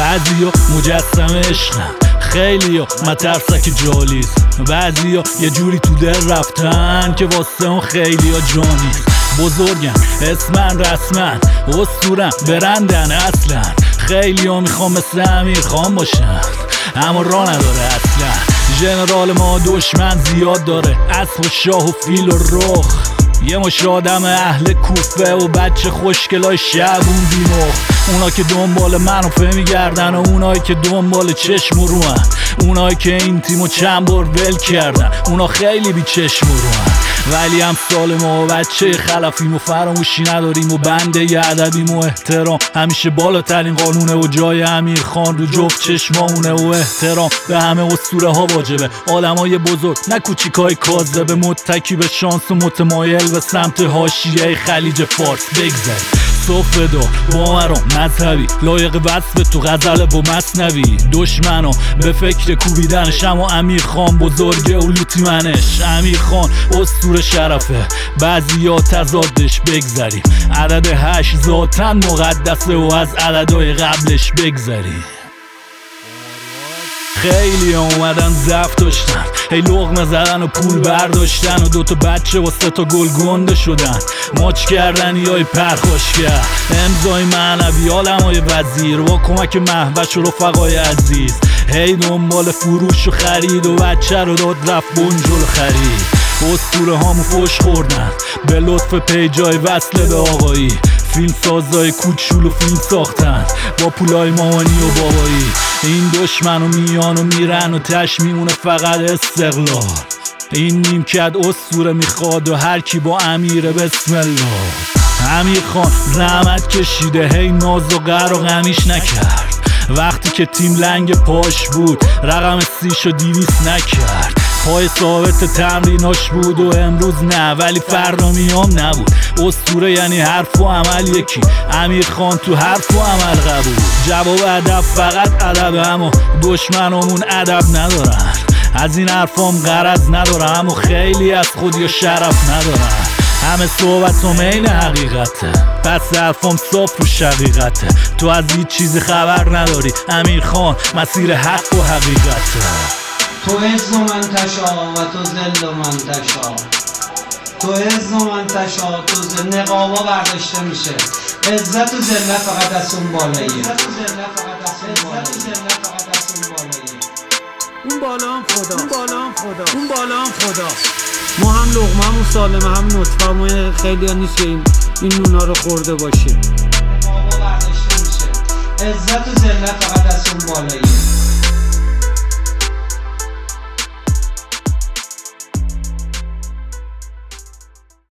بعضی ها مجسم عشقن خیلی ها مترسک جالیست. بعضی ها یه جوری تو دل رفتن که واسه اون خیلی ها جانیست. بزرگم اسمن رسمن. اسطورم برندن اصلا خیلی ها می‌خوام مثل امیر خان باشن. اما را نداره اصلا. ژنرال ما دشمن زیاد داره. اسب و شاه و فیل و رخ. یه مش آدم اهل کوفه و بچه خوشگلای شبون بیمخ اونا که دنبال منافع میگردن و اونایی که دنبال چشم و روان اونایی که این تیمو چند بار ول کردن. اونا خیلی بی چشم و روان ولی هم سال ما بچه خلفیم و فراموشی نداریم و بنده ی ادبیم و احترام. همیشه بالاترین قانونه و جای امیر خان رو جفت چشمامونه و احترام. به همه اسطوره ها واجبه. آدمای بزرگ نه کوچیکای کاذبه متکی به شانس و متمایل به سمت حاشیه خلیج فارس. بگذاریم. صفه با مرا مذهبی. لایق وصف تو غزل با مصنوی. دشمنو به فکر کوبیدنش اما امیر خان بزرگه و لوتی منش امیر خان اسطور شرفه. بعضی ها تضادش بگذریم. عدد هشت ذاتن مقدسه و از عددهای قبلش بگذریم. خیلی اومدن زفت داشتن. هی لغمه زدن و پول برداشتن و دوتا بچه و سه تا گل گنده شدن. ماچ کردن یای پرخوش کرد. امضای معنوی های وزیر با کمک محوش و رفقای عزیز. هی دنبال فروش و خرید و بچه رو داد رفت بنجل خرید. اسطوره هامو فش خوردن. به لطف پیجای وصله به آقایی. فیلم سازای کوچول و فیلم ساختن. با پولای مامانی و بابایی. این دشمن و میان و میرن و تش میمونه فقط استقلال. این نیمکت اسطوره می‌خواد و هر کی با امیره بسم الله. امیر خان زحمت کشیده. هی ناز و قر و غمیش نکرد. وقتی که تیم لنگ پاش بود رقم سیش و دیویس نکرد. پای ثابت تمریناش بود و امروز نه ولی فردا میام نبود. اسطوره یعنی حرف و عمل یکی. امیر خان تو حرف و عمل قبول. جواب ادب فقط ادب اما دشمنمون ادب ندارن. از این حرفام غرض ندارم اما خیلی از خودی و شرف ندارن. همه صحبت و مین حقیقته. پس حرفام صاف و شقیقته. تو از هیچ چیزی خبر نداری. امیر خان مسیر حق و حقیقته. تو عز و منتشا و تو زل و منتشا تو عز و منتشا تو زل نقابا برداشته میشه. عزت و ذلت فقط از اون بالایی عزت و ذلت فقط از اون بالا هم خدا اون بالا هم خدا. اون بالا هم خدا. ما هم لغمه هم سالمه هم نطفه خیلی ها نیست که این, این نونا رو خورده باشیم. عزت و ذلت فقط از اون بالایی